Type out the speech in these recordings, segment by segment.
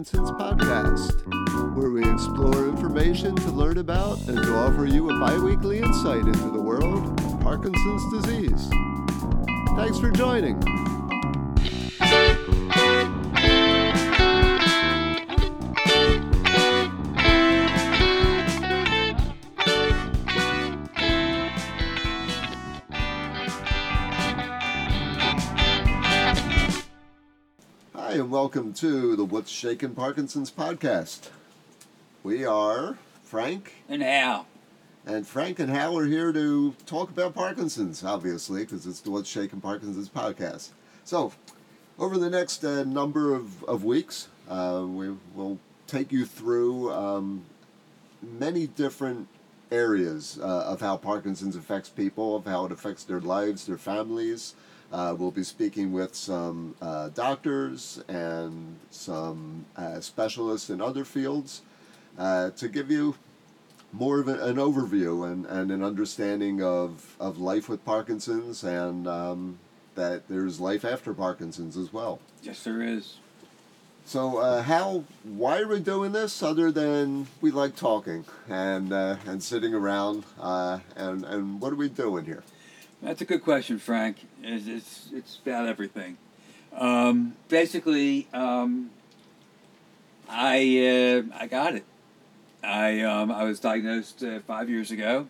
Parkinson's podcast, where we explore information to learn about and to offer you a bi weekly insight into the world of Parkinson's disease. Thanks for joining. Hi, and welcome to the What's Shaking Parkinson's podcast. We are Frank, And Hal. and Frank and Hal are here to talk about Parkinson's, obviously, because it's the What's Shaking Parkinson's podcast. So, over the next uh, number of, of weeks, uh, we will take you through um, many different areas uh, of how Parkinson's affects people, of how it affects their lives, their families. Uh, we'll be speaking with some uh, doctors and some uh, specialists in other fields uh, to give you more of an, an overview and, and an understanding of, of life with Parkinson's and um, that there's life after Parkinson's as well. Yes, there is. So, uh, Hal, why are we doing this other than we like talking and uh, and sitting around? Uh, and and what are we doing here? That's a good question, Frank. It's it's, it's about everything. Um, basically, um, I uh, I got it. I um, I was diagnosed uh, five years ago,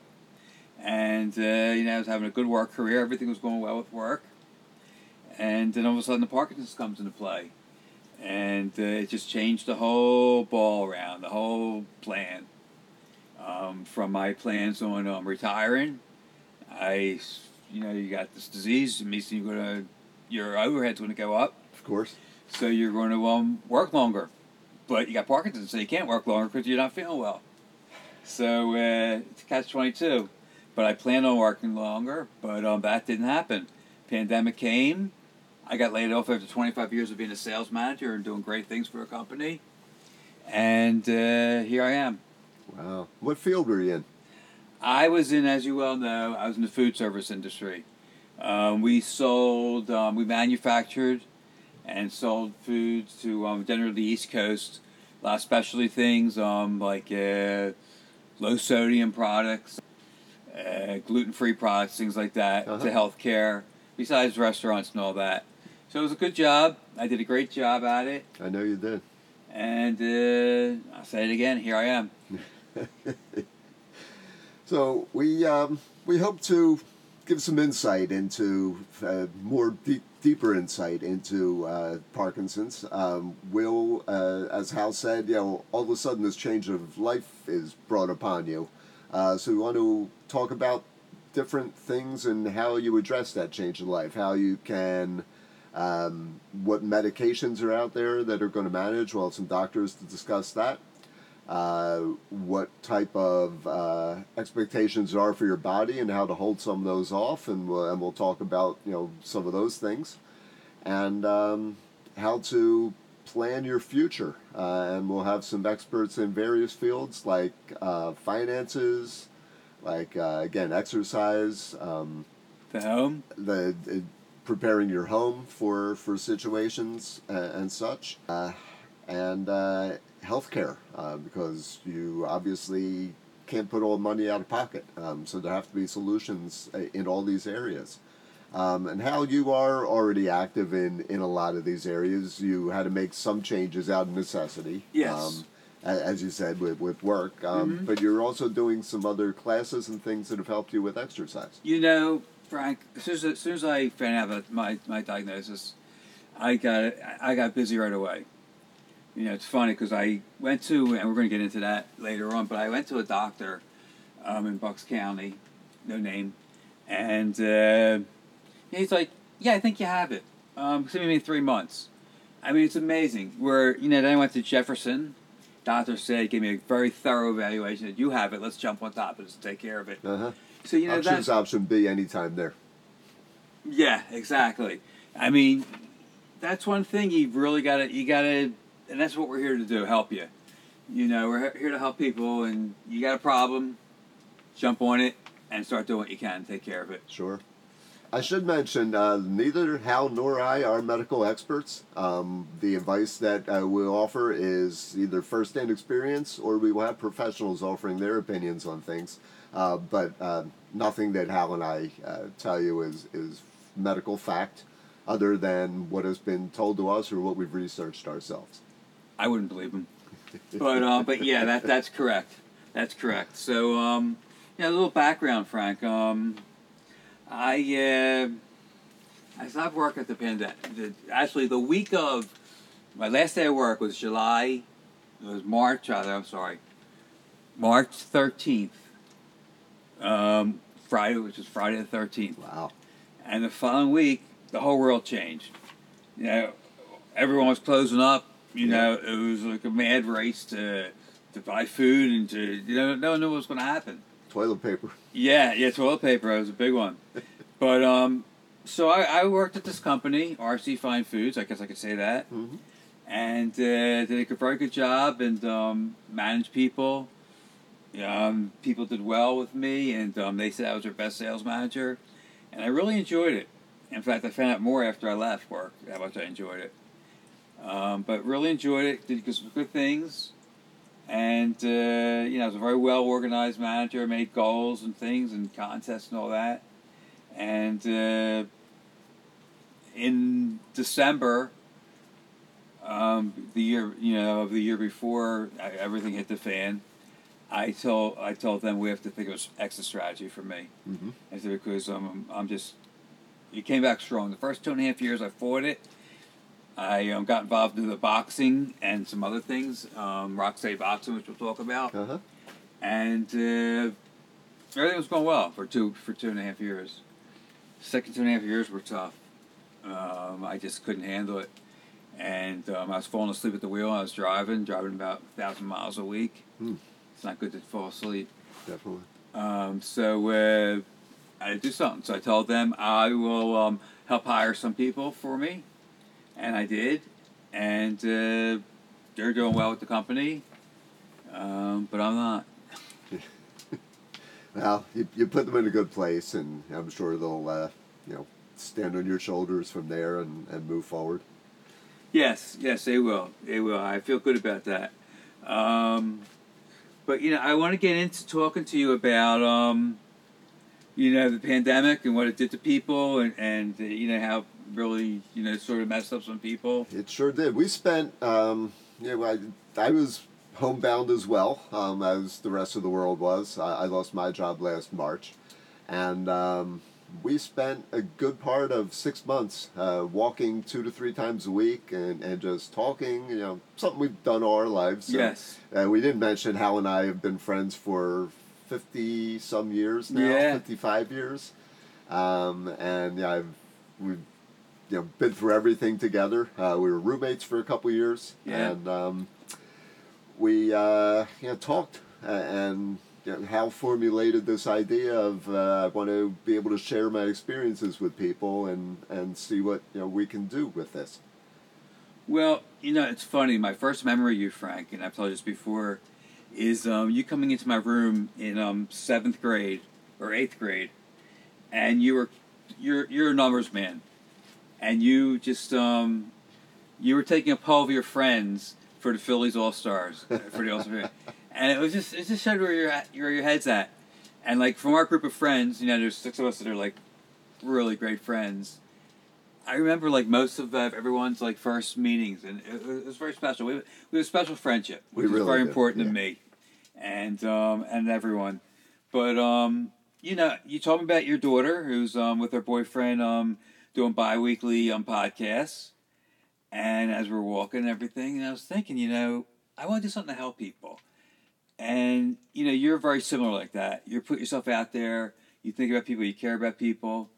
and uh, you know I was having a good work career. Everything was going well with work, and then all of a sudden the Parkinson's comes into play, and uh, it just changed the whole ball around, the whole plan. Um, from my plans on um, retiring, I, you know, you got this disease. It means you're gonna, your overhead's gonna go up, Of course. so you're going to um, work longer. But you got Parkinson's, so you can't work longer because you're not feeling well. So uh, it's catch twenty two. But I planned on working longer, but um, that didn't happen. Pandemic came. I got laid off after 25 years of being a sales manager and doing great things for a company. And uh, here I am. Wow. What field were you in? I was in, as you well know, I was in the food service industry. Um, we sold, um, we manufactured and sold foods to um, generally the East Coast. A lot of specialty things, um, like uh, low sodium products, uh, gluten free products, things like that, Uh-huh. to healthcare, besides restaurants and all that. So it was a good job. I did a great job at it. I know you did. And uh, I'll say it again, here I am. So we um, we hope to give some insight into uh, more deep, deeper insight into uh, Parkinson's. Um, will, uh, as Hal said, you know, all of a sudden this change of life is brought upon you. Uh, so we want to talk about different things and how you address that change in life, how you can. Um, what medications are out there that are going to manage? Well, some doctors to discuss that uh, what type of uh, expectations are for your body and how to hold some of those off, and we'll, and we'll talk about you know some of those things, and um, how to plan your future. Uh, and we'll have some experts in various fields like uh, finances, like uh, again exercise, um, The home. the, preparing your home for for situations and, and such, uh, and uh, healthcare uh, because you obviously can't put all the money out of pocket. Um, so there have to be solutions uh, in all these areas. Um, and how you are already active in, in a lot of these areas, you had to make some changes out of necessity. Yes. Um, as you said with, with work, um, but you're also doing some other classes and things that have helped you with exercise. You know, Frank, as soon as, as, soon as I found out about my, my diagnosis, I got I got busy right away. You know, it's funny because I went to, and we're going to get into that later on, but I went to a doctor um, in Bucks County, no name, and uh, he's like, "Yeah, I think you have it. Um, it's gonna be three months." I mean, it's amazing. Where you know, then I went to Jefferson. Doctor said, gave me a very thorough evaluation. Said, "You have it. Let's jump on top of this and take care of it." Uh-huh. So you know that's option B anytime there. yeah, exactly. I mean, that's one thing you've really got to, you got to, and that's what we're here to do, help you. You know, we're here to help people, and you got a problem, jump on it, and start doing what you can, to take care of it. Sure. I should mention uh, neither Hal nor I are medical experts. Um, the advice that uh, we'll offer is either first-hand experience or we will have professionals offering their opinions on things. Uh, but uh, nothing that Hal and I uh, tell you is, is medical fact other than what has been told to us or what we've researched ourselves. I wouldn't believe him. But uh, but yeah, that that's correct. That's correct. So um, yeah, a little background, Frank. Um, I uh, I stopped work at the pandemic. Actually, the week of my last day of work was July. It was March. Rather, I'm sorry, March thirteenth. Um, Friday, which is Friday the thirteenth. Wow. And the following week, the whole world changed. You know, everyone was closing up. You Yeah. know, it was like a mad race to to buy food and to you know no one knew what was going to happen. Toilet paper. Yeah, yeah, toilet paper I was a big one. but um, so I, I worked at this company, RC Fine Foods. I guess I could say that, hmm and uh, did a very good job and um, managed people. Um, people did well with me, and um, they said I was their best sales manager, and I really enjoyed it. In fact, I found out more after I left work how much I enjoyed it. Um, but really enjoyed it. Did some good things, and uh, you know, I was a very well organized manager. Made goals and things and contests and all that. And uh, in December, um, the year you know of the year before I, everything hit the fan, I told I told them we have to think of an exit strategy for me. hmm I said because um, I'm just it came back strong. The first two and a half years I fought it. I um, got involved in the boxing and some other things, um, Rock Steady Boxing, which we'll talk about, Uh huh. and uh, everything was going well for two for two and a half years. Second two and a half years were tough. Um, I just couldn't handle it, and um, I was falling asleep at the wheel. I was driving, driving about a thousand miles a week. Hmm. It's not good to fall asleep. Definitely. Um, so uh, I had to do something. So I told them I will um, help hire some people for me, and I did, and uh, they're doing well with the company, um, but I'm not. Well, you, you put them in a good place, and I'm sure they'll, uh, you know, stand on your shoulders from there and, and move forward. Yes, yes, they will. They will. I feel good about that. Um, but you know, I want to get into talking to you about, um, you know, the pandemic and what it did to people, and and uh, you know how really you know sort of messed up some people. It sure did. We spent, um, you know, I, I was homebound as well, um, as the rest of the world was. I, I lost my job last March, and um, we spent a good part of six months uh, walking two to three times a week and, and just talking, you know, something we've done all our lives. So, Yes. Uh, we didn't mention Hal and I have been friends for 50 some years now, Yeah. 55 years. Um, and yeah, I've, we've you know, been through everything together. Uh, we were roommates for a couple years. Yeah. And um, we uh, you know, talked uh, and you know, Hal formulated this idea of uh, I want to be able to share my experiences with people and, and see what you know, we can do with this. Well, you know, it's funny. My first memory of you, Frank, and I've told you this before, is um, you coming into my room in um, seventh grade or eighth grade, and you were you're you're a numbers man, and you just um, you were taking a poll of your friends for the Phillies All Stars for the All Star, and it was just it just showed where your where your head's at, and like from our group of friends, you know, there's six of us that are like really great friends. I remember like most of uh, everyone's like first meetings, and it, it was very special. We, we had a special friendship, We which is really very did, important to me, and um, and everyone. But um, you know, you told me about your daughter who's um, with her boyfriend um, doing bi-weekly um, podcasts, and as we're walking and everything, and I was thinking, you know, I want to do something to help people, and you know, you're very similar like that. You put yourself out there. You think about people. You care about people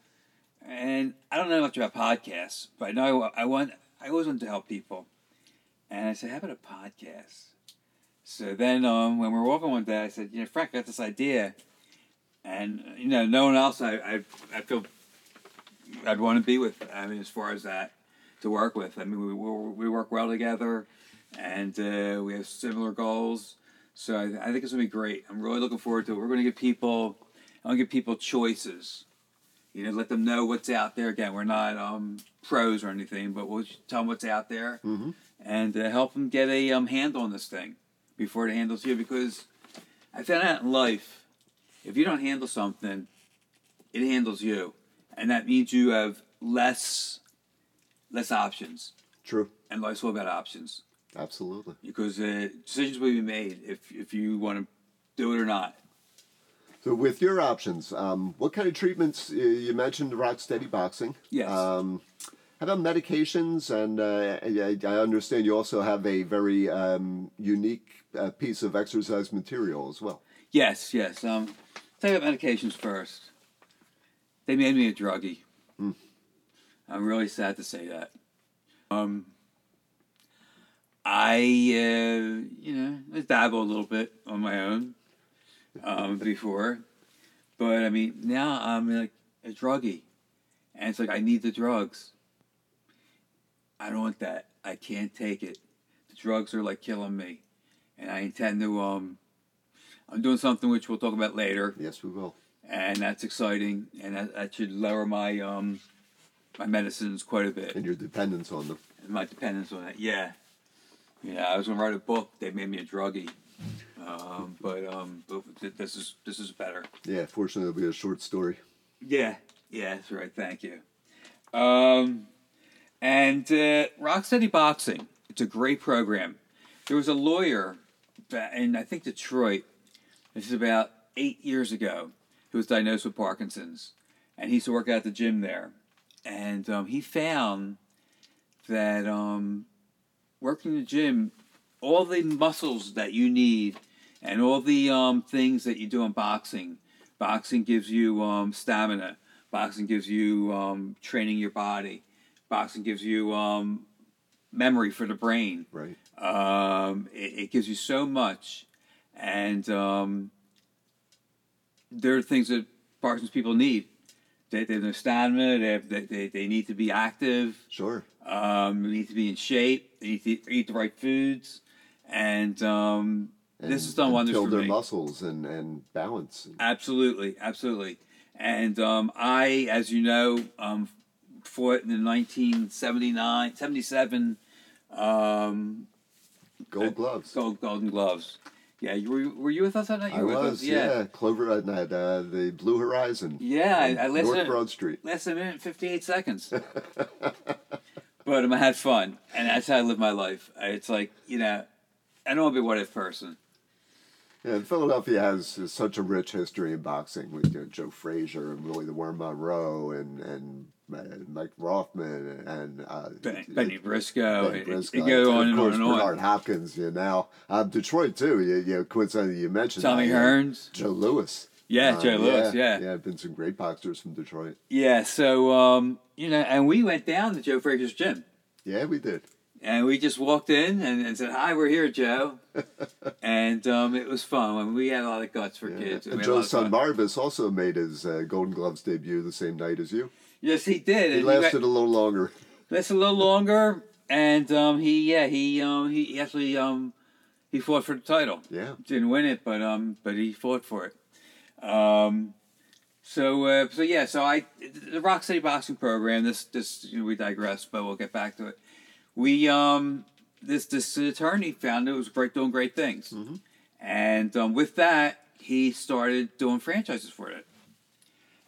and I don't know much about podcasts, but I know I, I want I always want to help people, and I said, "How about a podcast?" So then, um, when we were walking one day, I said, "You know, Frank, I got this idea," and you know, no one else I I, I feel I'd want to be with. I mean, as far as that to work with, I mean, we we, we work well together, and uh, we have similar goals. So I, I think it's gonna be great. I'm really looking forward to it. We're gonna give people, I'm gonna give people choices You know, let them know what's out there. Again, we're not um, pros or anything, but we'll tell them what's out there Mm-hmm. and uh, help them get a um, handle on this thing before it handles you. Because I found out in life, if you don't handle something, it handles you, and that means you have less less options. True. And all about options Absolutely. because uh, decisions will be made if if you want to do it or not. So, with your options, um, what kind of treatments? uh, You mentioned rock steady boxing. Yes. Um, how about medications? And uh, I, I understand you also have a very um, unique uh, piece of exercise material as well. Yes, yes. Um, you about medications first. They made me a druggie. Hmm. I'm really sad to say that. Um, I, uh, you know, I dabble a little bit on my own um, before, but I mean now I'm like a druggie, and it's like I need the drugs. I don't want that. I can't take it. The drugs are like killing me, and I intend to um. I'm doing something which we'll talk about later, Yes, we will. And that's exciting, and that, that should lower my um my medicines quite a bit, And your dependence on them. my dependence on it. Yeah, yeah. I was gonna write a book. They made me a druggie, um, but um, but th- this is this is better. Yeah, fortunately, it'll be a short story. Yeah, yeah, that's right. Thank you. Um, and uh, Rocksteady Boxing, it's a great program. There was a lawyer in I think Detroit. This is about eight years ago. Who was diagnosed with Parkinson's, and he used to work out at the gym there. And um, he found that um, working in the gym, all the muscles that you need, and all the um, things that you do in boxing, boxing gives you um, stamina. Boxing gives you um, training your body. Boxing gives you um, memory for the brain. Right. Um, it, it gives you so much, and um, there are things that Parkinson's people need. They, they have no stamina. They, have, they, they, they need to be active. Sure. Um, they need to be in shape. They need to eat the right foods, and um, And, this has done wonders build for their me. muscles and, and balance. Absolutely, absolutely. And um, I, as you know, um, fought in the 1979, 77 um, Gold gloves. Gold, Golden Gloves. Yeah, you were, were you with us that night? You I was, us? yeah. Clover at night, uh, the Blue Horizon. Yeah, I, I North. Broad Street. Less than a minute 58 seconds. but um, I had fun, and that's how I live my life. It's like, you know, I don't want to be a what if person. Yeah, and Philadelphia has uh, such a rich history in boxing with you know, Joe Frazier and Willie the Worm Monroe and and uh, Mike Rossman and uh, Ben- Benny Briscoe. Benny it- Briscoe. It, goes on and on and on. Bernard Hopkins. You know, um, Detroit too. You, you know, coincidentally, you mentioned Tommy that, yeah. Hearns. Joe Louis. Yeah, Um, Joe Louis, yeah. yeah, been some great boxers from Detroit. Yeah, so, um, you know, and we went down to Joe Frazier's gym. Yeah, we did. And we just walked in and, and said, "Hi, we're here, Joe," and um, it was fun. I mean, we had a lot of guts for Yeah. kids. And Joe's son. Marvis also made his uh, Golden Gloves debut the same night as you. Yes, he did. He and lasted went- a little longer. lasted a little longer, and um, he yeah he um, he he actually um, he fought for the title. Yeah. Didn't win it, but um, but he fought for it. Um, so uh, so yeah, so I the Rock Steady Boxing Program. This this you know, we digress, but we'll get back to it. We um this this attorney found it was great doing great things, and um, with that he started doing franchises for it.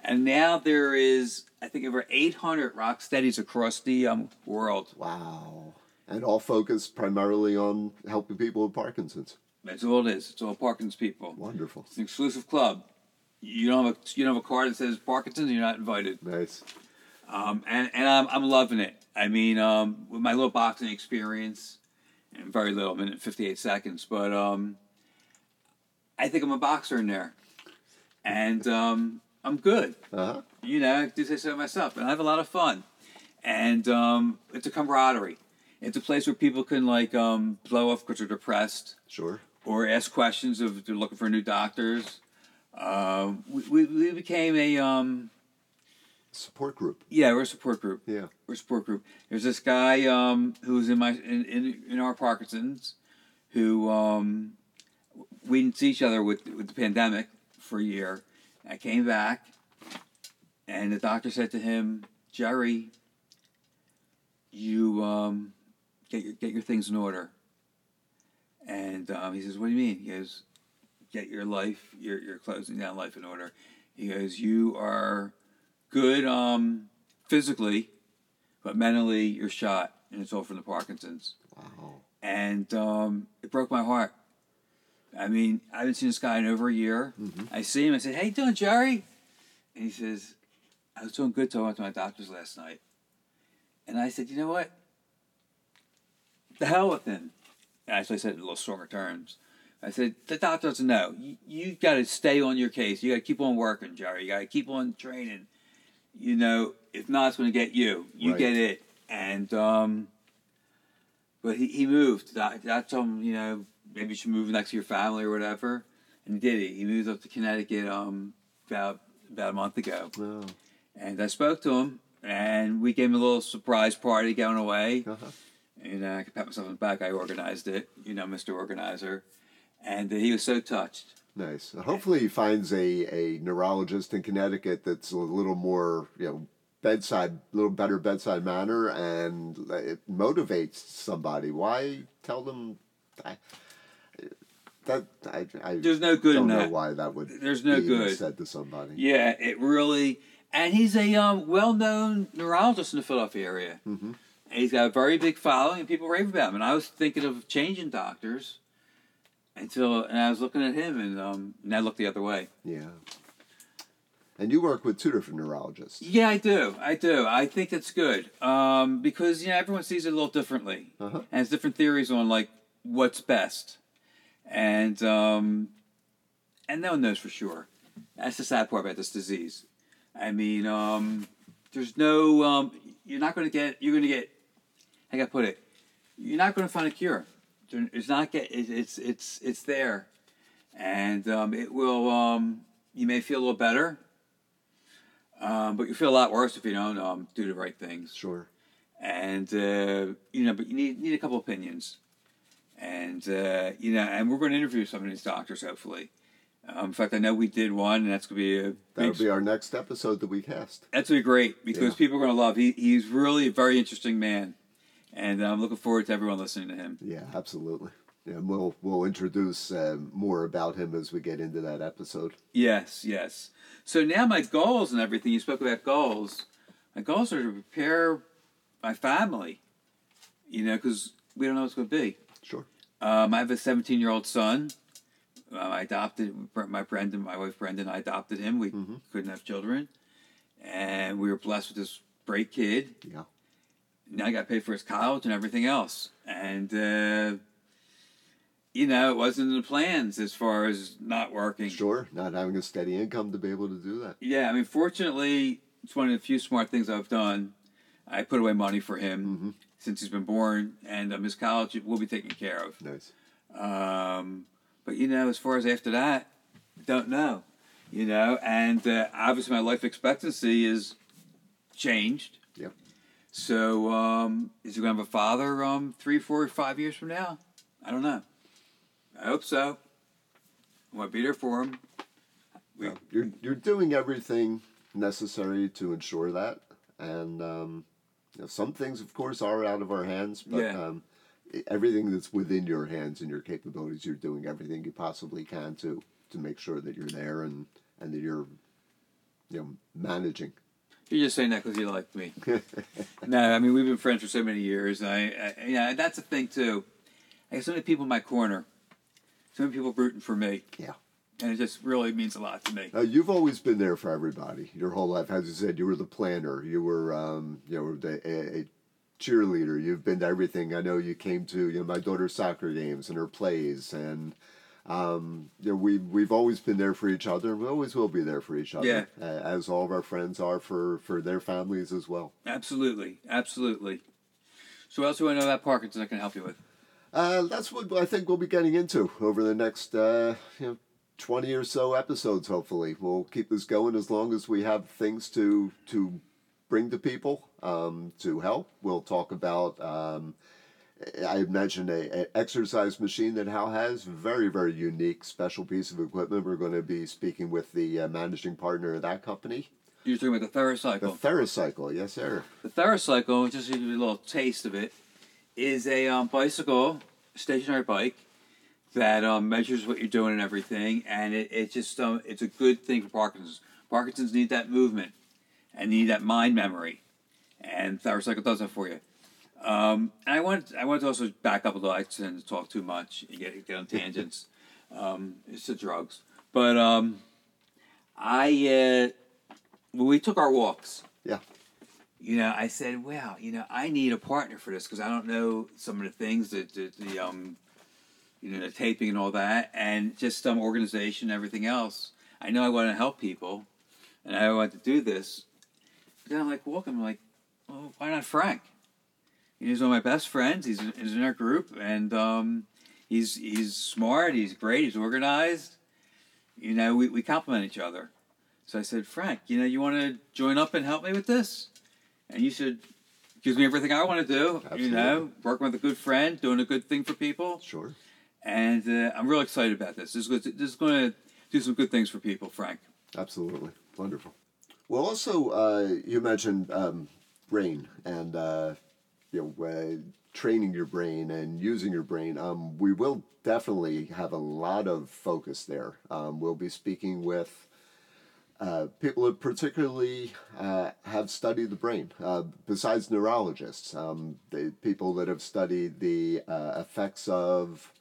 And now there is, I think, over 800 rock steadies across the um, world. Wow. And all focused primarily on helping people with Parkinson's. That's all it is. It's all Parkinson's people. Wonderful. It's an exclusive club. You don't have a you don't have a card that says Parkinson's. You're not invited. Nice. Um, and and I'm, I'm loving it. I mean, um, with my little boxing experience, and very little, minute 58 seconds, but um, I think I'm a boxer in there, and um, I'm good. Uh huh. You know, I do say so myself, and I have a lot of fun. And um, it's a camaraderie. It's a place where people can like um, blow off because they're depressed, Sure. or ask questions if they're looking for new doctors. Um, we, we, we became a um, Support group. yeah, we're a support group. Yeah. We're a support group. There's this guy um, who's in my in, in, in our Parkinson's, who um, we didn't see each other with with the pandemic for a year. I came back, and the doctor said to him, Jerry, you um, get your get your things in order. And um, he says, "What do you mean?" He goes, "Get your life, your your closing down life in order." He goes, "You are good um, physically, but mentally you're shot, and it's all from the Parkinson's." Wow. And um, it broke my heart. I mean, I haven't seen this guy in over a year. I see him. I said, "Hey, you doing, Jerry?" And he says, "I was doing good till I went to my doctor's last night." And I said, "You know what? The hell with him." Actually, I said it in a little stronger terms. I said, "The doctor doesn't know. You, you got to stay on your case. You got to keep on working, Jerry. You got to keep on training. You know, if not, it's going to get you. You Right. get it." And um, but he, he moved. I, I told him, you know, maybe you should move next to your family or whatever. And he did it. He moved up to Connecticut um, about about a month ago. Oh. And I spoke to him, and we gave him a little surprise party going away. Uh-huh. And uh, I can pat myself on the back. I organized it, you know, Mr. Organizer. And uh, he was so touched. Nice. Hopefully, he finds a, a neurologist in Connecticut that's a little more, you know, bedside, a little better bedside manner, and it motivates somebody. Why tell them? I, that I, I There's no good don't in know that. why that would There's no good. said to somebody. Yeah, it really. And he's a um, well-known neurologist in the Philadelphia area. Mm-hmm. And he's got a very big following, and people rave about him. And I was thinking of changing doctors until, and I was looking at him, and um, and I looked the other way. Yeah. And you work with two different neurologists. Yeah, I do. I do. I think that's good um, because you know everyone sees it a little differently, Uh-huh. and has different theories on like what's best, and um, and no one knows for sure. That's the sad part about this disease. I mean, um, there's no. Um, you're not going to get. You're going to get. I got to put it. You're not going to find a cure. It's not get. it- It's it's it's there, and um, it will. Um, you may feel a little better. Um, but you feel a lot worse if you don't um, do the right things. Sure. And uh, you know, but you need need a couple opinions. And uh, you know, and we're going to interview some of these doctors hopefully. Um, in fact, I know we did one, and that's going to be a That'll big, be our next episode that we cast. that's going to be great because Yeah. people are going to love. He he's really a very interesting man, and I'm looking forward to everyone listening to him. Yeah, absolutely. Yeah, and we'll we'll introduce um, more about him as we get into that episode. Yes, yes. So now my goals and everything. You spoke about goals. My goals are to prepare my family. You know, because we don't know what's going to be. Sure. Um, I have a 17 year old son. Uh, I adopted my Brendan, my wife Brendan. I adopted him. We Mhm. couldn't have children, and we were blessed with this great kid. Yeah. Now I got to pay for his college and everything else, and uh, you know it wasn't in the plans as far as not working. Sure. Not having a steady income to be able to do that. Yeah, I mean, fortunately, it's one of the few smart things I've done. I put away money for him Mm-hmm. since he's been born, and um, his college will be taken care of. Nice. Um, but you know, as far as after that, don't know. You know, and uh, obviously my life expectancy is changed. Yep. So um, is he going to have a father um, three, four, five years from now? I don't know. I hope so. I want to be there for him. We- Yeah. You're you're doing everything necessary to ensure that, and um, you know, some things, of course, are out of our hands. But Yeah. um, everything that's within your hands and your capabilities, you're doing everything you possibly can to to make sure that you're there and and that you're you know managing. You're just saying that because you like me. no, I mean we've been friends for so many years. And I, I yeah, that's the thing too. I have so many people in my corner, so many people rooting for me. Yeah. and it just really means a lot to me. Uh, you've always been there for everybody your whole life. As you said, you were the planner. You were, um, you know, the, a, a cheerleader. You've been to everything. I know you came to you know my daughter's soccer games and her plays, and um, you know we we've always been there for each other. And we always will be there for each other. Yeah. Uh, as all of our friends are for for their families as well. Absolutely, absolutely. So, what else do I know about Parkinson's I can help you with? Uh, that's what I think we'll be getting into over the next uh, you know, 20 or so episodes, hopefully. We'll keep this going as long as we have things to, to bring to people um, to help. We'll talk about, um, I mentioned a, a exercise machine that Hal has, very, very unique, special piece of equipment. We're going to be speaking with the uh, managing partner of that company You're talking about the TheraCycle. The TheraCycle, yes, sir. The TheraCycle, just to give you a little taste of it, is a um, bicycle, stationary bike that um, measures what you're doing and everything, and it, it just um, it's a good thing for Parkinson's. Parkinson's need that movement and need that mind memory, and TheraCycle does that for you. Um, and I want I want to also back up a little. I tend to talk too much. and get get on tangents. um, it's the drugs, but um, I uh, when we took our walks Yeah. you know, I said, well, you know, I need a partner for this because I don't know some of the things that the, the um, you know, the taping and all that, and just some organization, and everything else. I know I want to help people, and I want to do this. But then I'm like walking, I'm like, well, why not Frank? He's one of my best friends. He's, he's in our group, and um, he's he's smart. He's great. He's organized. You know, we, we complement each other. So I said, Frank, you know, you want to join up and help me with this? And you should gives me everything I want to do. You know, working with a good friend, doing a good thing for people, Sure. and uh, I'm real excited about this. This is good, this is going to do some good things for people, Frank. Absolutely. Wonderful. Well, also, uh, you mentioned um, brain and, uh, you know, uh, training your brain and using your brain. Um, we will definitely have a lot of focus there. Um, we'll be speaking with uh, people that particularly uh, have studied the brain, uh, besides neurologists, um, the people that have studied the uh, effects of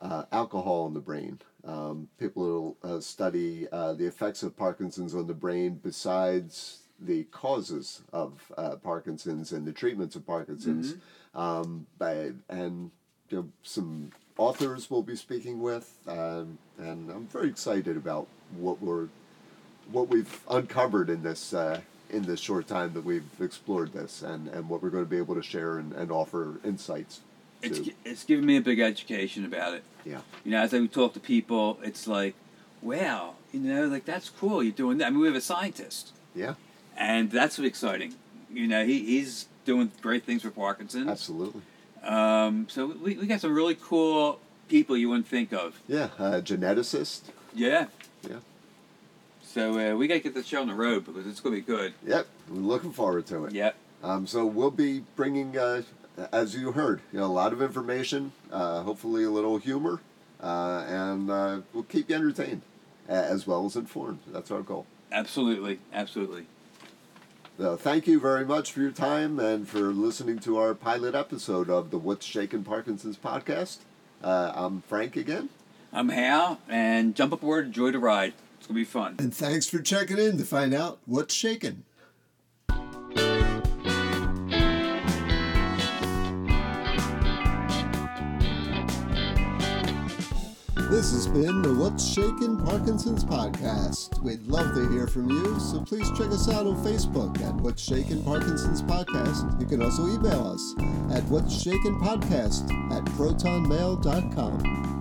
uh, alcohol in the brain. Um, people who study uh, the effects of Parkinson's on the brain besides the causes of uh, Parkinson's and the treatments of Parkinson's. Um, by, and you know, some authors we'll be speaking with, um, and I'm very excited about what we're what we've uncovered in this uh, in this short time that we've explored this, and, and what we're going to be able to share and, and offer insights. It's to. it's given me a big education about it. Yeah. You know, as I talk to people, it's like, wow, you know, like that's cool. You're doing that. I mean, we have a scientist, Yeah, and that's exciting. You know, he, he's doing great things for Parkinson's. absolutely. Um, so we, we got some really cool people you wouldn't think of. Yeah, uh, geneticist. Yeah. Yeah. So uh, we got to get the show on the road because it's going to be good. Yep, we're looking forward to it. Yep. Um, so we'll be bringing, uh, as you heard, you know, a lot of information, uh, hopefully a little humor, uh, and uh, we'll keep you entertained as well as informed. That's our goal. Absolutely. Absolutely. So thank you very much for your time and for listening to our pilot episode of the What's Shaking Parkinson's podcast. Uh, I'm Frank again. I'm Hal, and jump aboard, enjoy the ride. It's going to be fun. And thanks for checking in to find out what's shaking. This has been the What's Shaking Parkinson's podcast. We'd love to hear from you, so please check us out on Facebook at What's Shaking Parkinson's Podcast. You can also email us at What's Shaking Podcast at protonmail.com.